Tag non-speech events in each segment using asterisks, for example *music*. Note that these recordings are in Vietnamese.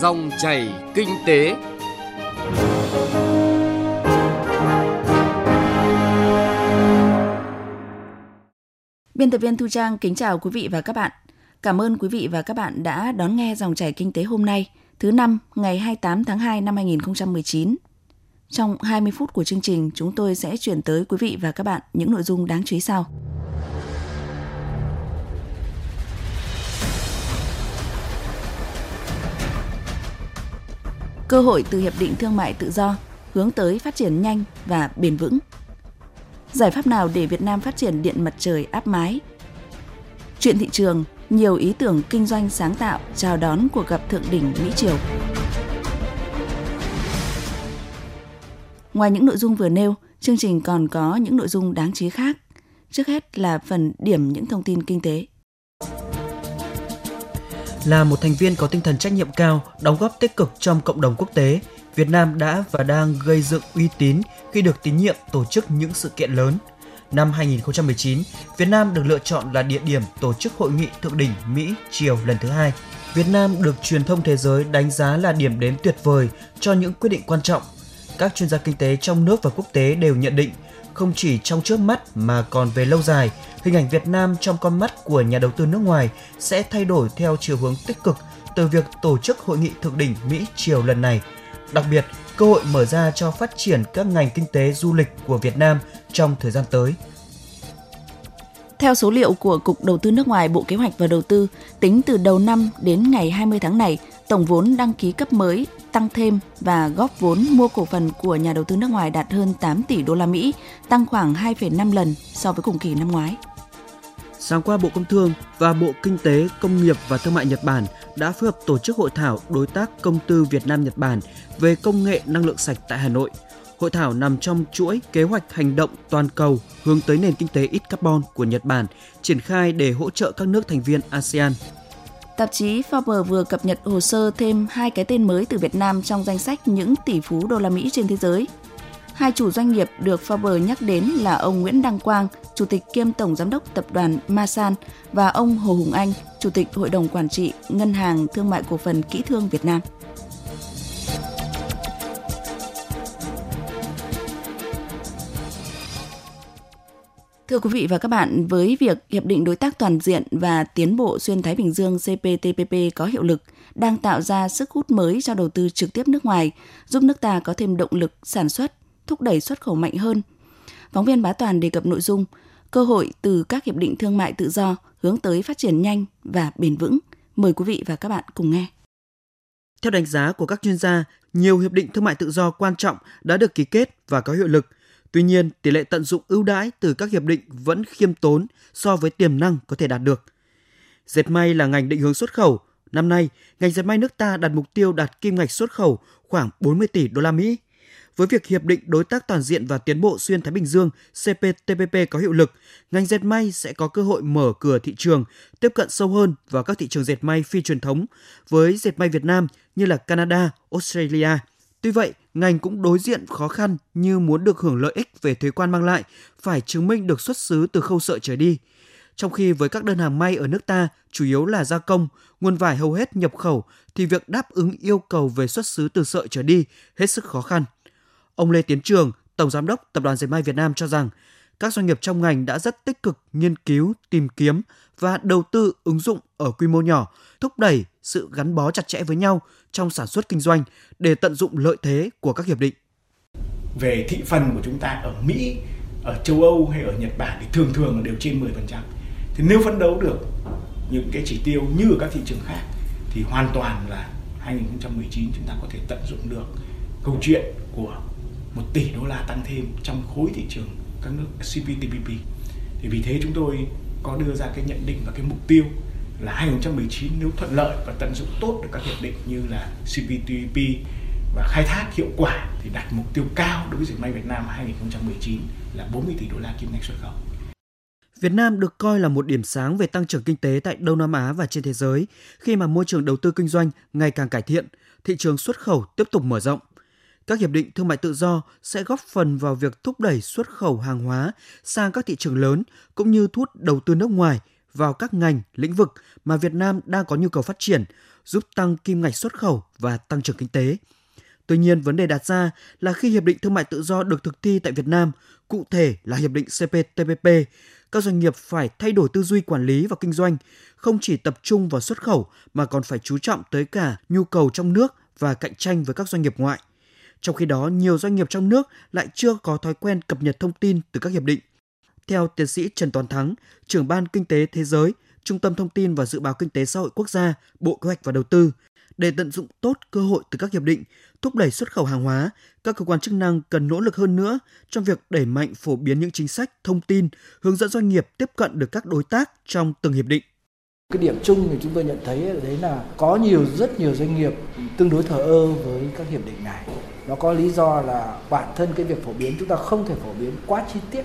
Dòng chảy kinh tế. Biên tập viên Thu Trang kính chào quý vị và các bạn. Cảm ơn quý vị và các bạn đã đón nghe dòng chảy kinh tế hôm nay, thứ năm, ngày 28 tháng 2 năm 2019. Trong 20 phút của chương trình, chúng tôi sẽ chuyển tới quý vị và các bạn những nội dung đáng chú ý sau. Cơ hội từ Hiệp định Thương mại Tự do hướng tới phát triển nhanh và bền vững. Giải pháp nào để Việt Nam phát triển điện mặt trời áp mái? Chuyện thị trường, nhiều ý tưởng kinh doanh sáng tạo chào đón cuộc gặp thượng đỉnh Mỹ Triều. Ngoài những nội dung vừa nêu, chương trình còn có những nội dung đáng chú ý khác. Trước hết là phần điểm những thông tin kinh tế. Là một thành viên có tinh thần trách nhiệm cao, đóng góp tích cực trong cộng đồng quốc tế, Việt Nam đã và đang gây dựng uy tín khi được tín nhiệm tổ chức những sự kiện lớn. Năm 2019, Việt Nam được lựa chọn là địa điểm tổ chức hội nghị thượng đỉnh Mỹ Triều lần thứ hai. Việt Nam được truyền thông thế giới đánh giá là điểm đến tuyệt vời cho những quyết định quan trọng. Các chuyên gia kinh tế trong nước và quốc tế đều nhận định không chỉ trong trước mắt mà còn về lâu dài, hình ảnh Việt Nam trong con mắt của nhà đầu tư nước ngoài sẽ thay đổi theo chiều hướng tích cực từ việc tổ chức hội nghị thượng đỉnh Mỹ Triều lần này. Đặc biệt, cơ hội mở ra cho phát triển các ngành kinh tế du lịch của Việt Nam trong thời gian tới. Theo số liệu của Cục Đầu tư nước ngoài Bộ Kế hoạch và Đầu tư, tính từ đầu năm đến ngày 20 tháng này, tổng vốn đăng ký cấp mới tăng thêm và góp vốn mua cổ phần của nhà đầu tư nước ngoài đạt hơn 8 tỷ đô la Mỹ, tăng khoảng 2,5 lần so với cùng kỳ năm ngoái. Sáng qua Bộ Công Thương và Bộ Kinh tế, Công nghiệp và Thương mại Nhật Bản đã phối hợp tổ chức hội thảo đối tác công tư Việt Nam Nhật Bản về công nghệ năng lượng sạch tại Hà Nội. Hội thảo nằm trong chuỗi kế hoạch hành động toàn cầu hướng tới nền kinh tế ít carbon của Nhật Bản, triển khai để hỗ trợ các nước thành viên ASEAN. Tạp chí Forbes vừa cập nhật hồ sơ thêm hai cái tên mới từ Việt Nam trong danh sách những tỷ phú đô la Mỹ trên thế giới. Hai chủ doanh nghiệp được Forbes nhắc đến là ông Nguyễn Đăng Quang, Chủ tịch kiêm Tổng Giám đốc Tập đoàn Masan và ông Hồ Hùng Anh, Chủ tịch Hội đồng Quản trị Ngân hàng Thương mại Cổ phần Kỹ thương Việt Nam. Thưa quý vị và các bạn, với việc Hiệp định Đối tác Toàn diện và Tiến bộ Xuyên Thái Bình Dương CPTPP có hiệu lực, đang tạo ra sức hút mới cho đầu tư trực tiếp nước ngoài, giúp nước ta có thêm động lực sản xuất, thúc đẩy xuất khẩu mạnh hơn. Phóng viên Bá Toàn đề cập nội dung cơ hội từ các hiệp định thương mại tự do hướng tới phát triển nhanh và bền vững. Mời quý vị và các bạn cùng nghe. Theo đánh giá của các chuyên gia, nhiều hiệp định thương mại tự do quan trọng đã được ký kết và có hiệu lực. Tuy nhiên, tỷ lệ tận dụng ưu đãi từ các hiệp định vẫn khiêm tốn so với tiềm năng có thể đạt được. Dệt may là ngành định hướng xuất khẩu. Năm nay, ngành dệt may nước ta đặt mục tiêu đạt kim ngạch xuất khẩu khoảng 40 tỷ đô la Mỹ. Với việc hiệp định đối tác toàn diện và tiến bộ xuyên Thái Bình Dương CPTPP có hiệu lực, ngành dệt may sẽ có cơ hội mở cửa thị trường, tiếp cận sâu hơn vào các thị trường dệt may phi truyền thống với dệt may Việt Nam như là Canada, Australia. Tuy vậy, ngành cũng đối diện khó khăn như muốn được hưởng lợi ích về thuế quan mang lại, phải chứng minh được xuất xứ từ khâu sợi trở đi. Trong khi với các đơn hàng may ở nước ta chủ yếu là gia công, nguồn vải hầu hết nhập khẩu thì việc đáp ứng yêu cầu về xuất xứ từ sợi trở đi hết sức khó khăn. Ông Lê Tiến Trường, Tổng Giám đốc Tập đoàn Dệt may Việt Nam cho rằng, các doanh nghiệp trong ngành đã rất tích cực nghiên cứu, tìm kiếm và đầu tư ứng dụng ở quy mô nhỏ, thúc đẩy sự gắn bó chặt chẽ với nhau trong sản xuất kinh doanh để tận dụng lợi thế của các hiệp định. Về thị phần của chúng ta ở Mỹ, ở châu Âu hay ở Nhật Bản thì thường thường đều trên 10%. Thì nếu phấn đấu được những cái chỉ tiêu như ở các thị trường khác thì hoàn toàn là 2019 chúng ta có thể tận dụng được câu chuyện của 1 tỷ đô la tăng thêm trong khối thị trường các nước CPTPP. Thì vì thế chúng tôi có đưa ra cái nhận định và cái mục tiêu là 2019 nếu thuận lợi và tận dụng tốt được các hiệp định như là CPTPP và khai thác hiệu quả thì đặt mục tiêu cao đối với dệt may Việt Nam 2019 là 40 tỷ đô la kim ngạch xuất khẩu. Việt Nam được coi là một điểm sáng về tăng trưởng kinh tế tại Đông Nam Á và trên thế giới khi mà môi trường đầu tư kinh doanh ngày càng cải thiện, thị trường xuất khẩu tiếp tục mở rộng các hiệp định thương mại tự do sẽ góp phần vào việc thúc đẩy xuất khẩu hàng hóa sang các thị trường lớn cũng như thu hút đầu tư nước ngoài vào các ngành, lĩnh vực mà Việt Nam đang có nhu cầu phát triển, giúp tăng kim ngạch xuất khẩu và tăng trưởng kinh tế. Tuy nhiên, vấn đề đặt ra là khi Hiệp định Thương mại Tự do được thực thi tại Việt Nam, cụ thể là Hiệp định CPTPP, các doanh nghiệp phải thay đổi tư duy quản lý và kinh doanh, không chỉ tập trung vào xuất khẩu mà còn phải chú trọng tới cả nhu cầu trong nước và cạnh tranh với các doanh nghiệp ngoại. Trong khi đó, nhiều doanh nghiệp trong nước lại chưa có thói quen cập nhật thông tin từ các hiệp định. Theo tiến sĩ Trần Toàn Thắng, trưởng ban Kinh tế Thế giới, Trung tâm Thông tin và Dự báo Kinh tế Xã hội Quốc gia, Bộ Kế hoạch và Đầu tư, để tận dụng tốt cơ hội từ các hiệp định, thúc đẩy xuất khẩu hàng hóa, các cơ quan chức năng cần nỗ lực hơn nữa trong việc đẩy mạnh phổ biến những chính sách, thông tin, hướng dẫn doanh nghiệp tiếp cận được các đối tác trong từng hiệp định. Cái điểm chung thì chúng tôi nhận thấy đấy là có nhiều, rất nhiều doanh nghiệp tương đối thờ ơ với các hiệp định này. Nó có lý do là bản thân cái việc phổ biến, chúng ta không thể phổ biến quá chi tiết.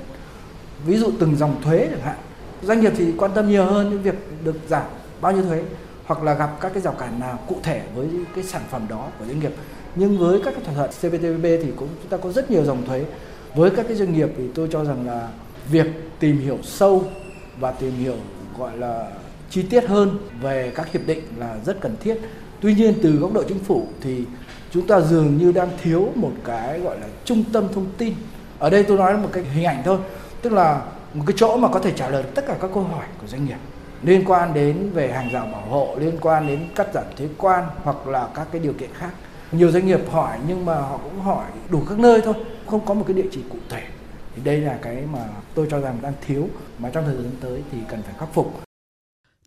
Ví dụ từng dòng thuế chẳng hạn. Doanh nghiệp thì quan tâm nhiều hơn đến việc được giảm bao nhiêu thuế, hoặc là gặp các cái rào cản nào cụ thể với cái sản phẩm đó của doanh nghiệp nhưng với các cái thỏa thuận CPTPP thì cũng, chúng ta có rất nhiều dòng thuế với các cái doanh nghiệp thì tôi cho rằng là việc tìm hiểu sâu và tìm hiểu, gọi là chi tiết hơn về các hiệp định là rất cần thiết. Tuy nhiên, từ góc độ chính phủ thì chúng ta dường như đang thiếu một cái gọi là trung tâm thông tin. Ở đây tôi nói một cái hình ảnh thôi, tức là một cái chỗ mà có thể trả lời tất cả các câu hỏi của doanh nghiệp liên quan đến về hàng rào bảo hộ, liên quan đến cắt giảm thuế quan hoặc là các cái điều kiện khác. Nhiều doanh nghiệp hỏi nhưng mà họ cũng hỏi đủ các nơi thôi, không có một cái địa chỉ cụ thể. Thì đây là cái mà tôi cho rằng đang thiếu, mà trong thời gian tới thì cần phải khắc phục.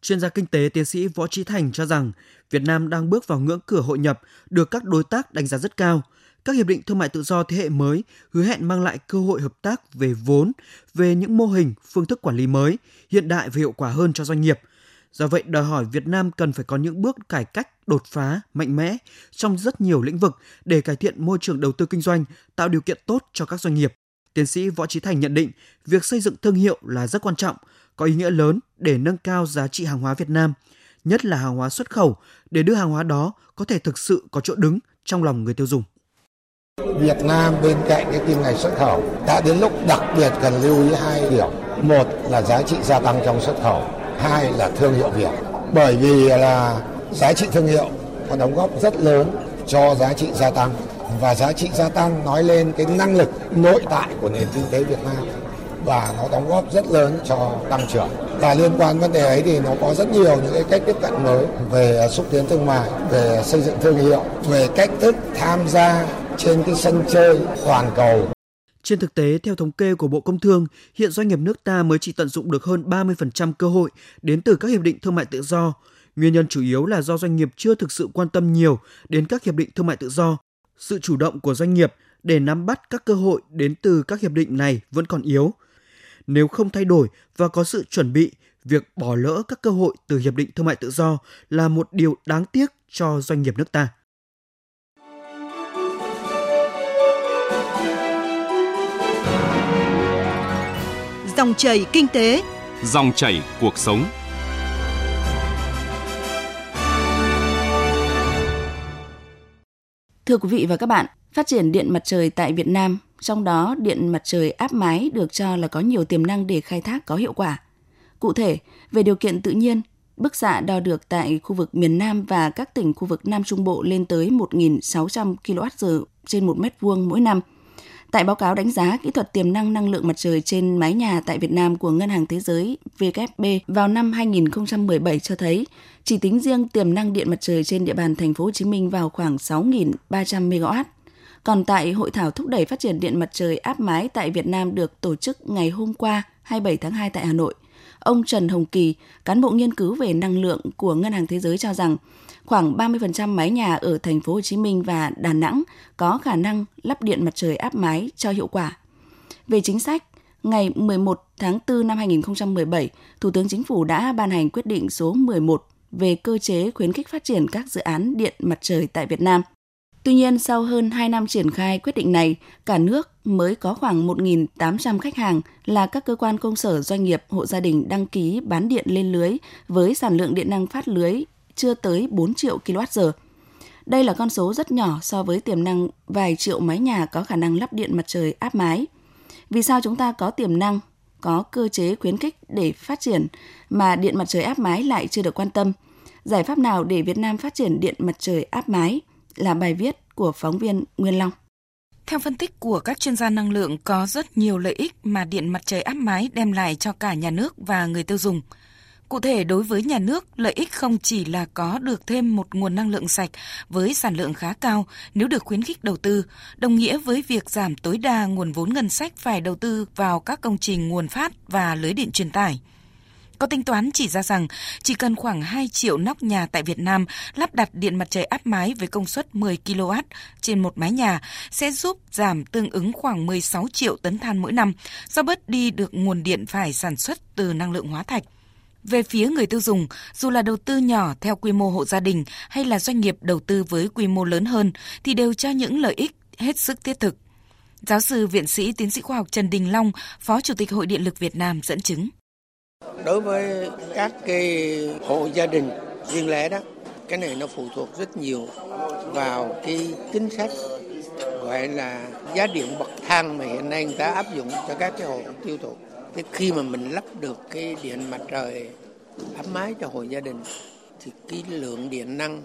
Chuyên gia kinh tế tiến sĩ Võ Trí Thành cho rằng Việt Nam đang bước vào ngưỡng cửa hội nhập được các đối tác đánh giá rất cao. Các hiệp định thương mại tự do thế hệ mới hứa hẹn mang lại cơ hội hợp tác về vốn, về những mô hình, phương thức quản lý mới, hiện đại và hiệu quả hơn cho doanh nghiệp. Do vậy, đòi hỏi Việt Nam cần phải có những bước cải cách đột phá, mạnh mẽ trong rất nhiều lĩnh vực để cải thiện môi trường đầu tư kinh doanh, tạo điều kiện tốt cho các doanh nghiệp. Tiến sĩ Võ Trí Thành nhận định, việc xây dựng thương hiệu là rất quan trọng, có ý nghĩa lớn để nâng cao giá trị hàng hóa Việt Nam, nhất là hàng hóa xuất khẩu để đưa hàng hóa đó có thể thực sự có chỗ đứng trong lòng người tiêu dùng. Việt Nam bên cạnh cái kim ngạch xuất khẩu đã đến lúc đặc biệt cần lưu ý hai điểm. Một là giá trị gia tăng trong xuất khẩu, hai là thương hiệu Việt. Bởi vì là giá trị thương hiệu có đóng góp rất lớn cho giá trị gia tăng và giá trị gia tăng nói lên cái năng lực nội tại của nền kinh tế Việt Nam và nó đóng góp rất lớn cho tăng trưởng và liên quan vấn đề ấy thì nó có rất nhiều những cái cách tiếp cận mới về xúc tiến thương mại về xây dựng thương hiệu về cách thức tham gia trên cái sân chơi toàn cầu trên thực tế, theo thống kê của Bộ Công Thương, hiện doanh nghiệp nước ta mới chỉ tận dụng được hơn 30% cơ hội đến từ các hiệp định thương mại tự do. Nguyên nhân chủ yếu là do doanh nghiệp chưa thực sự quan tâm nhiều đến các hiệp định thương mại tự do. Sự chủ động của doanh nghiệp để nắm bắt các cơ hội đến từ các hiệp định này vẫn còn yếu. Nếu không thay đổi và có sự chuẩn bị, việc bỏ lỡ các cơ hội từ hiệp định thương mại tự do là một điều đáng tiếc cho doanh nghiệp nước ta. Dòng chảy kinh tế, dòng chảy cuộc sống. Thưa quý vị và các bạn, phát triển điện mặt trời tại Việt Nam, trong đó điện mặt trời áp mái được cho là có nhiều tiềm năng để khai thác có hiệu quả. Cụ thể, về điều kiện tự nhiên, bức xạ đo được tại khu vực miền Nam và các tỉnh khu vực Nam Trung Bộ lên tới 1.600 kWh trên 1 mét vuông mỗi năm – Tại báo cáo đánh giá kỹ thuật tiềm năng năng lượng mặt trời trên mái nhà tại Việt Nam của Ngân hàng Thế giới WFP vào năm 2017 cho thấy, chỉ tính riêng tiềm năng điện mặt trời trên địa bàn thành phố Hồ Chí Minh vào khoảng 6.300 MW. Còn tại hội thảo thúc đẩy phát triển điện mặt trời áp mái tại Việt Nam được tổ chức ngày hôm qua 27 tháng 2 tại Hà Nội, ông Trần Hồng Kỳ, cán bộ nghiên cứu về năng lượng của Ngân hàng Thế giới cho rằng khoảng 30% mái nhà ở thành phố Hồ Chí Minh và Đà Nẵng có khả năng lắp điện mặt trời áp mái cho hiệu quả. Về chính sách, ngày 11 tháng 4 năm 2017, Thủ tướng Chính phủ đã ban hành quyết định số 11 về cơ chế khuyến khích phát triển các dự án điện mặt trời tại Việt Nam. Tuy nhiên, sau hơn 2 năm triển khai quyết định này, cả nước mới có khoảng 1.800 khách hàng là các cơ quan công sở doanh nghiệp hộ gia đình đăng ký bán điện lên lưới với sản lượng điện năng phát lưới chưa tới 4 triệu kWh. Đây là con số rất nhỏ so với tiềm năng vài triệu mái nhà có khả năng lắp điện mặt trời áp mái. Vì sao chúng ta có tiềm năng có cơ chế khuyến khích để phát triển mà điện mặt trời áp mái lại chưa được quan tâm. Giải pháp nào để Việt Nam phát triển điện mặt trời áp mái là bài viết của phóng viên Nguyên Long. Theo phân tích của các chuyên gia năng lượng, có rất nhiều lợi ích mà điện mặt trời áp mái đem lại cho cả nhà nước và người tiêu dùng. Cụ thể, đối với nhà nước, lợi ích không chỉ là có được thêm một nguồn năng lượng sạch với sản lượng khá cao nếu được khuyến khích đầu tư, đồng nghĩa với việc giảm tối đa nguồn vốn ngân sách phải đầu tư vào các công trình nguồn phát và lưới điện truyền tải. Có tính toán chỉ ra rằng chỉ cần khoảng 2 triệu nóc nhà tại Việt Nam lắp đặt điện mặt trời áp mái với công suất 10 kW trên một mái nhà sẽ giúp giảm tương ứng khoảng 16 triệu tấn than mỗi năm do bớt đi được nguồn điện phải sản xuất từ năng lượng hóa thạch. Về phía người tiêu dùng, dù là đầu tư nhỏ theo quy mô hộ gia đình hay là doanh nghiệp đầu tư với quy mô lớn hơn thì đều cho những lợi ích hết sức thiết thực. Giáo sư viện sĩ tiến sĩ khoa học Trần Đình Long, Phó Chủ tịch Hội Điện lực Việt Nam dẫn chứng. Đối với các cái hộ gia đình riêng lẻ đó, cái này nó phụ thuộc rất nhiều vào cái chính sách gọi là giá điện bậc thang mà hiện nay người ta áp dụng cho các cái hộ tiêu thụ. Thế khi mà mình lắp được cái điện mặt trời áp mái cho hộ gia đình thì cái lượng điện năng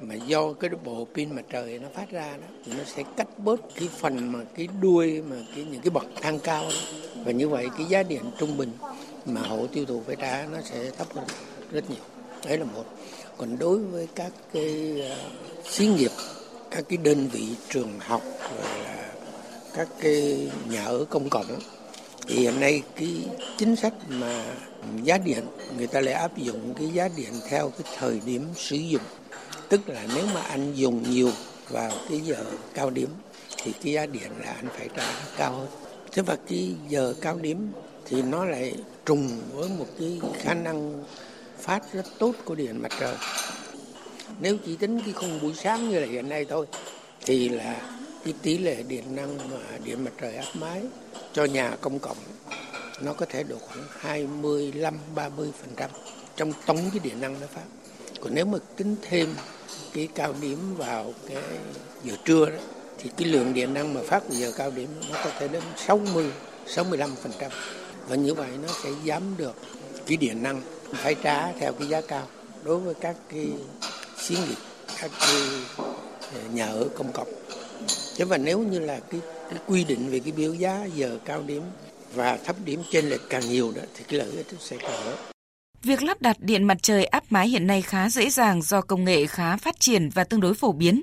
mà do cái bộ pin mặt trời nó phát ra đó thì nó sẽ cắt bớt cái phần mà cái đuôi mà cái những cái bậc thang cao đó. và như vậy cái giá điện trung bình mà hộ tiêu thụ phải trả nó sẽ thấp hơn rất nhiều. Đấy là một. Còn đối với các cái uh, xí nghiệp các cái đơn vị trường học rồi là các cái nhà ở công cộng thì hiện nay cái chính sách mà giá điện người ta lại áp dụng cái giá điện theo cái thời điểm sử dụng. Tức là nếu mà anh dùng nhiều vào cái giờ cao điểm thì cái giá điện là anh phải trả cao hơn. Thế và cái giờ cao điểm thì nó lại trùng với một cái khả năng phát rất tốt của điện mặt trời. Nếu chỉ tính cái khung buổi sáng như là hiện nay thôi, thì là cái tỷ lệ điện năng mà điện mặt trời áp mái cho nhà công cộng nó có thể được khoảng 25 30 phần trăm trong tổng cái điện năng nó phát. Còn nếu mà tính thêm cái cao điểm vào cái giờ trưa đó, thì cái lượng điện năng mà phát vào giờ cao điểm nó có thể đến 60 65 phần trăm và như vậy nó sẽ giảm được cái điện năng phải trả theo cái giá cao đối với các cái xí nghiệp các cái ờ, nhà ở công cộng thế và nếu như là cái, cái quy định về cái biểu giá giờ cao điểm và thấp điểm trên lệch càng nhiều đó thì cái lợi ích sẽ càng lớn Việc lắp đặt điện mặt trời áp mái hiện nay khá dễ dàng do công nghệ khá phát triển và tương đối phổ biến.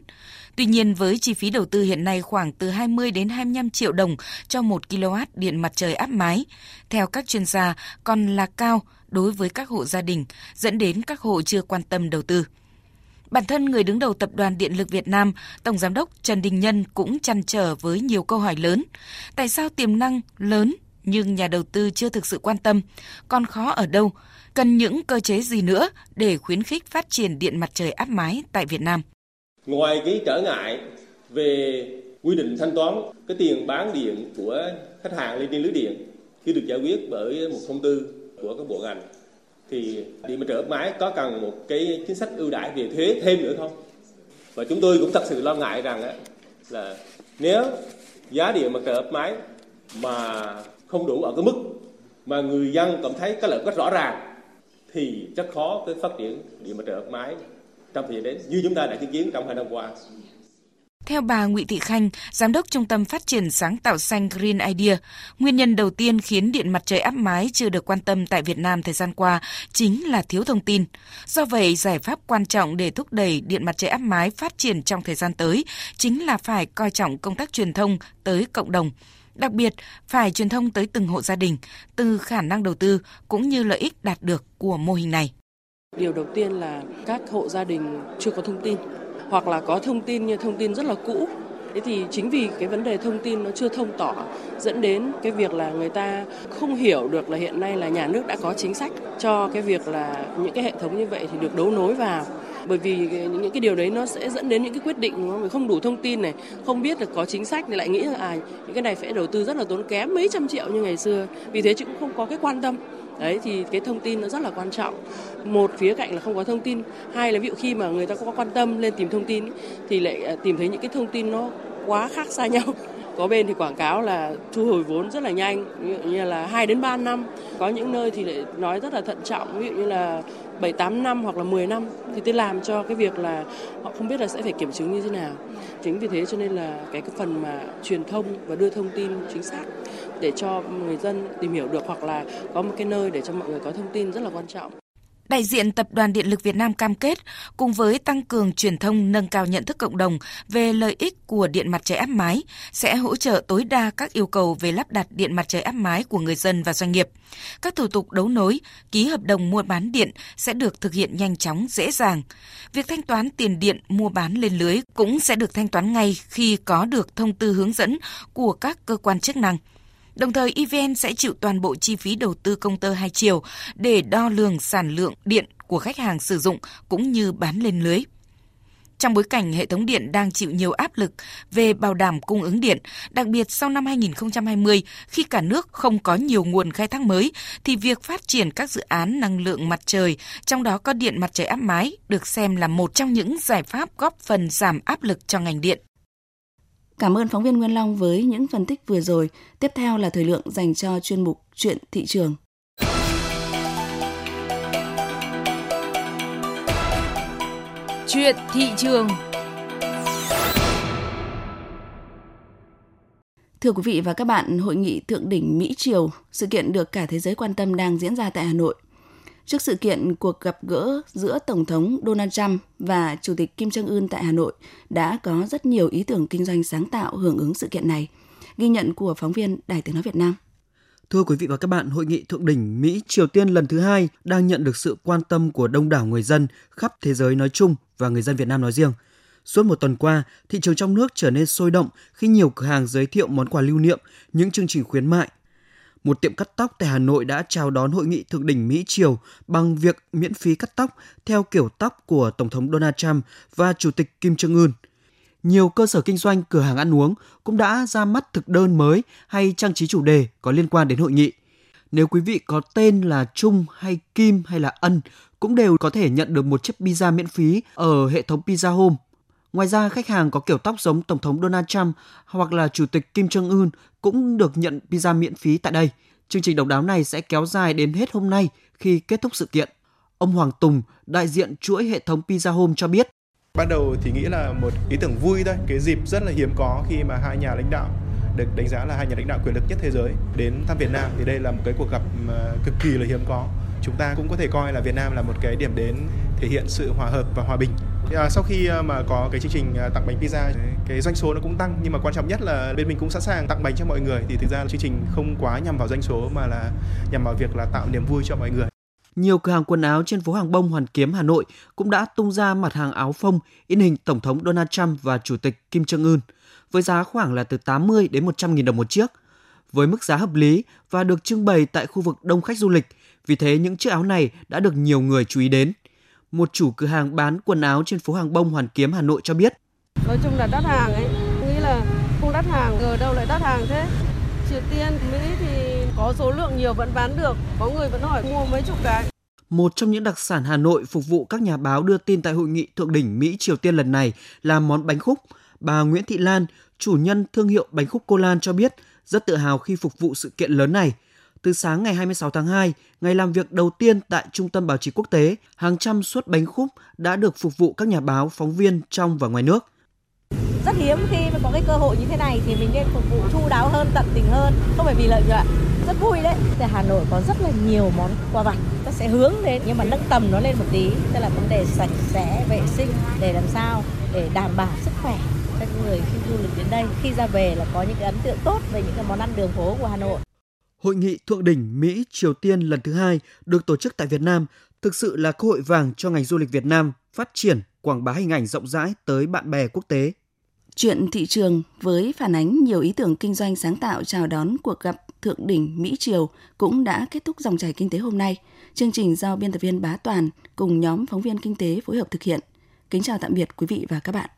Tuy nhiên với chi phí đầu tư hiện nay khoảng từ 20 đến 25 triệu đồng cho 1 kW điện mặt trời áp mái, theo các chuyên gia còn là cao đối với các hộ gia đình, dẫn đến các hộ chưa quan tâm đầu tư. Bản thân người đứng đầu Tập đoàn Điện lực Việt Nam, Tổng Giám đốc Trần Đình Nhân cũng chăn trở với nhiều câu hỏi lớn. Tại sao tiềm năng lớn nhưng nhà đầu tư chưa thực sự quan tâm? Còn khó ở đâu? Cần những cơ chế gì nữa để khuyến khích phát triển điện mặt trời áp mái tại Việt Nam? Ngoài cái trở ngại về quy định thanh toán, cái tiền bán điện của khách hàng lên trên lưới điện khi được giải quyết bởi một thông tư của các bộ ngành, thì điện mặt trời áp mái có cần một cái chính sách ưu đãi về thuế thêm nữa không? Và chúng tôi cũng thật sự lo ngại rằng là nếu giá điện mặt trời áp mái mà không đủ ở cái mức mà người dân cảm thấy cái lợi rất rõ ràng, thì rất khó cái phát triển điện mặt trời áp mái trong thời gian đến như chúng ta đã chứng kiến trong hai năm qua. Theo bà Nguyễn Thị Khanh, Giám đốc Trung tâm Phát triển Sáng tạo xanh Green Idea, nguyên nhân đầu tiên khiến điện mặt trời áp mái chưa được quan tâm tại Việt Nam thời gian qua chính là thiếu thông tin. Do vậy, giải pháp quan trọng để thúc đẩy điện mặt trời áp mái phát triển trong thời gian tới chính là phải coi trọng công tác truyền thông tới cộng đồng. Đặc biệt, phải truyền thông tới từng hộ gia đình, từ khả năng đầu tư cũng như lợi ích đạt được của mô hình này. Điều đầu tiên là các hộ gia đình chưa có thông tin, hoặc là có thông tin nhưng thông tin rất là cũ. Thế thì chính vì cái vấn đề thông tin nó chưa thông tỏ, dẫn đến cái việc là người ta không hiểu được là hiện nay là nhà nước đã có chính sách cho cái việc là những cái hệ thống như vậy thì được đấu nối vào. Bởi vì những cái điều đấy nó sẽ dẫn đến những cái quyết định mà không đủ thông tin này, không biết là có chính sách thì lại nghĩ là à những cái này phải đầu tư rất là tốn kém, mấy trăm triệu như ngày xưa. Vì thế chứ cũng không có cái quan tâm đấy thì cái thông tin nó rất là quan trọng một phía cạnh là không có thông tin hai là ví dụ khi mà người ta có quan tâm lên tìm thông tin thì lại à, tìm thấy những cái thông tin nó quá khác xa *laughs* nhau Có bên thì quảng cáo là thu hồi vốn rất là nhanh, ví dụ như là 2 đến 3 năm. Có những nơi thì lại nói rất là thận trọng, ví dụ như là 7 8 năm hoặc là 10 năm thì tôi làm cho cái việc là họ không biết là sẽ phải kiểm chứng như thế nào. Chính vì thế cho nên là cái cái phần mà truyền thông và đưa thông tin chính xác để cho người dân tìm hiểu được hoặc là có một cái nơi để cho mọi người có thông tin rất là quan trọng. Đại diện Tập đoàn Điện lực Việt Nam cam kết cùng với tăng cường truyền thông nâng cao nhận thức cộng đồng về lợi ích của điện mặt trời áp mái sẽ hỗ trợ tối đa các yêu cầu về lắp đặt điện mặt trời áp mái của người dân và doanh nghiệp. Các thủ tục đấu nối, ký hợp đồng mua bán điện sẽ được thực hiện nhanh chóng, dễ dàng. Việc thanh toán tiền điện mua bán lên lưới cũng sẽ được thanh toán ngay khi có được thông tư hướng dẫn của các cơ quan chức năng. Đồng thời, EVN sẽ chịu toàn bộ chi phí đầu tư công tơ hai chiều để đo lường sản lượng điện của khách hàng sử dụng cũng như bán lên lưới. Trong bối cảnh hệ thống điện đang chịu nhiều áp lực về bảo đảm cung ứng điện, đặc biệt sau năm 2020 khi cả nước không có nhiều nguồn khai thác mới thì việc phát triển các dự án năng lượng mặt trời, trong đó có điện mặt trời áp mái được xem là một trong những giải pháp góp phần giảm áp lực cho ngành điện. Cảm ơn phóng viên Nguyên Long với những phân tích vừa rồi. Tiếp theo là thời lượng dành cho chuyên mục Chuyện thị trường. Chuyện thị trường Thưa quý vị và các bạn, hội nghị thượng đỉnh Mỹ Triều, sự kiện được cả thế giới quan tâm đang diễn ra tại Hà Nội. Trước sự kiện cuộc gặp gỡ giữa Tổng thống Donald Trump và Chủ tịch Kim Jong-un tại Hà Nội đã có rất nhiều ý tưởng kinh doanh sáng tạo hưởng ứng sự kiện này. Ghi nhận của phóng viên Đài Tiếng Nói Việt Nam. Thưa quý vị và các bạn, hội nghị thượng đỉnh Mỹ Triều Tiên lần thứ hai đang nhận được sự quan tâm của đông đảo người dân khắp thế giới nói chung và người dân Việt Nam nói riêng. Suốt một tuần qua, thị trường trong nước trở nên sôi động khi nhiều cửa hàng giới thiệu món quà lưu niệm, những chương trình khuyến mại một tiệm cắt tóc tại Hà Nội đã chào đón hội nghị thượng đỉnh Mỹ Triều bằng việc miễn phí cắt tóc theo kiểu tóc của Tổng thống Donald Trump và Chủ tịch Kim Jong Un. Nhiều cơ sở kinh doanh, cửa hàng ăn uống cũng đã ra mắt thực đơn mới hay trang trí chủ đề có liên quan đến hội nghị. Nếu quý vị có tên là Trung hay Kim hay là Ân cũng đều có thể nhận được một chiếc pizza miễn phí ở hệ thống Pizza Home Ngoài ra, khách hàng có kiểu tóc giống Tổng thống Donald Trump hoặc là Chủ tịch Kim Jong-un cũng được nhận pizza miễn phí tại đây. Chương trình độc đáo này sẽ kéo dài đến hết hôm nay khi kết thúc sự kiện. Ông Hoàng Tùng, đại diện chuỗi hệ thống Pizza Home cho biết. Ban đầu thì nghĩ là một ý tưởng vui thôi, cái dịp rất là hiếm có khi mà hai nhà lãnh đạo được đánh giá là hai nhà lãnh đạo quyền lực nhất thế giới đến thăm Việt Nam thì đây là một cái cuộc gặp ờ, cực kỳ là hiếm có. Chúng ta cũng có thể coi là Việt Nam là một cái điểm đến thể hiện sự hòa hợp và hòa bình À, sau khi ờ, mà có cái chương trình ờ, tặng bánh pizza cái doanh số nó cũng tăng nhưng mà quan trọng nhất là bên mình cũng sẵn sàng tặng bánh cho mọi người thì thực ra là chương trình không quá nhằm vào doanh số mà là nhằm vào việc là tạo niềm vui cho mọi người. Nhiều cửa hàng quần áo trên phố Hàng Bông Hoàn Kiếm Hà Nội cũng đã tung ra mặt hàng áo phông in hình Tổng thống Donald Trump và Chủ tịch Kim Jong Un với giá khoảng là từ 80 đến 100 nghìn đồng một chiếc. Với mức giá hợp lý và được trưng bày tại khu vực đông khách du lịch, vì thế những chiếc áo này đã được nhiều người chú ý đến một chủ cửa hàng bán quần áo trên phố Hàng Bông Hoàn Kiếm Hà Nội cho biết. Nói chung là đắt hàng ấy, nghĩ là không đắt hàng, giờ đâu lại đắt hàng thế. Triều Tiên, Mỹ thì có số lượng nhiều vẫn bán được, có người vẫn hỏi mua mấy chục cái. Một trong những đặc sản Hà Nội phục vụ các nhà báo đưa tin tại hội nghị thượng đỉnh Mỹ Triều Tiên lần này là món bánh khúc. Bà Nguyễn Thị Lan, chủ nhân thương hiệu bánh khúc Cô Lan cho biết rất tự hào khi phục vụ sự kiện lớn này – từ sáng ngày 26 tháng 2, ngày làm việc đầu tiên tại Trung tâm Báo chí Quốc tế, hàng trăm suất bánh khúc đã được phục vụ các nhà báo, phóng viên trong và ngoài nước. Rất hiếm khi mà có cái cơ hội như thế này thì mình nên phục vụ chu đáo hơn, tận tình hơn, không phải vì lợi nhuận. Rất vui đấy. Tại Hà Nội có rất là nhiều món quà vặt. Ta sẽ hướng đến nhưng mà nâng tầm nó lên một tí, tức là vấn đề sạch sẽ, vệ sinh để làm sao để đảm bảo sức khỏe cho người khi du lịch đến đây khi ra về là có những cái ấn tượng tốt về những cái món ăn đường phố của Hà Nội. Hội nghị thượng đỉnh Mỹ Triều Tiên lần thứ hai được tổ chức tại Việt Nam thực sự là cơ hội vàng cho ngành du lịch Việt Nam phát triển, quảng bá hình ảnh rộng rãi tới bạn bè quốc tế. Chuyện thị trường với phản ánh nhiều ý tưởng kinh doanh sáng tạo chào đón cuộc gặp thượng đỉnh Mỹ Triều cũng đã kết thúc dòng chảy kinh tế hôm nay. Chương trình do biên tập viên Bá Toàn cùng nhóm phóng viên kinh tế phối hợp thực hiện. Kính chào tạm biệt quý vị và các bạn.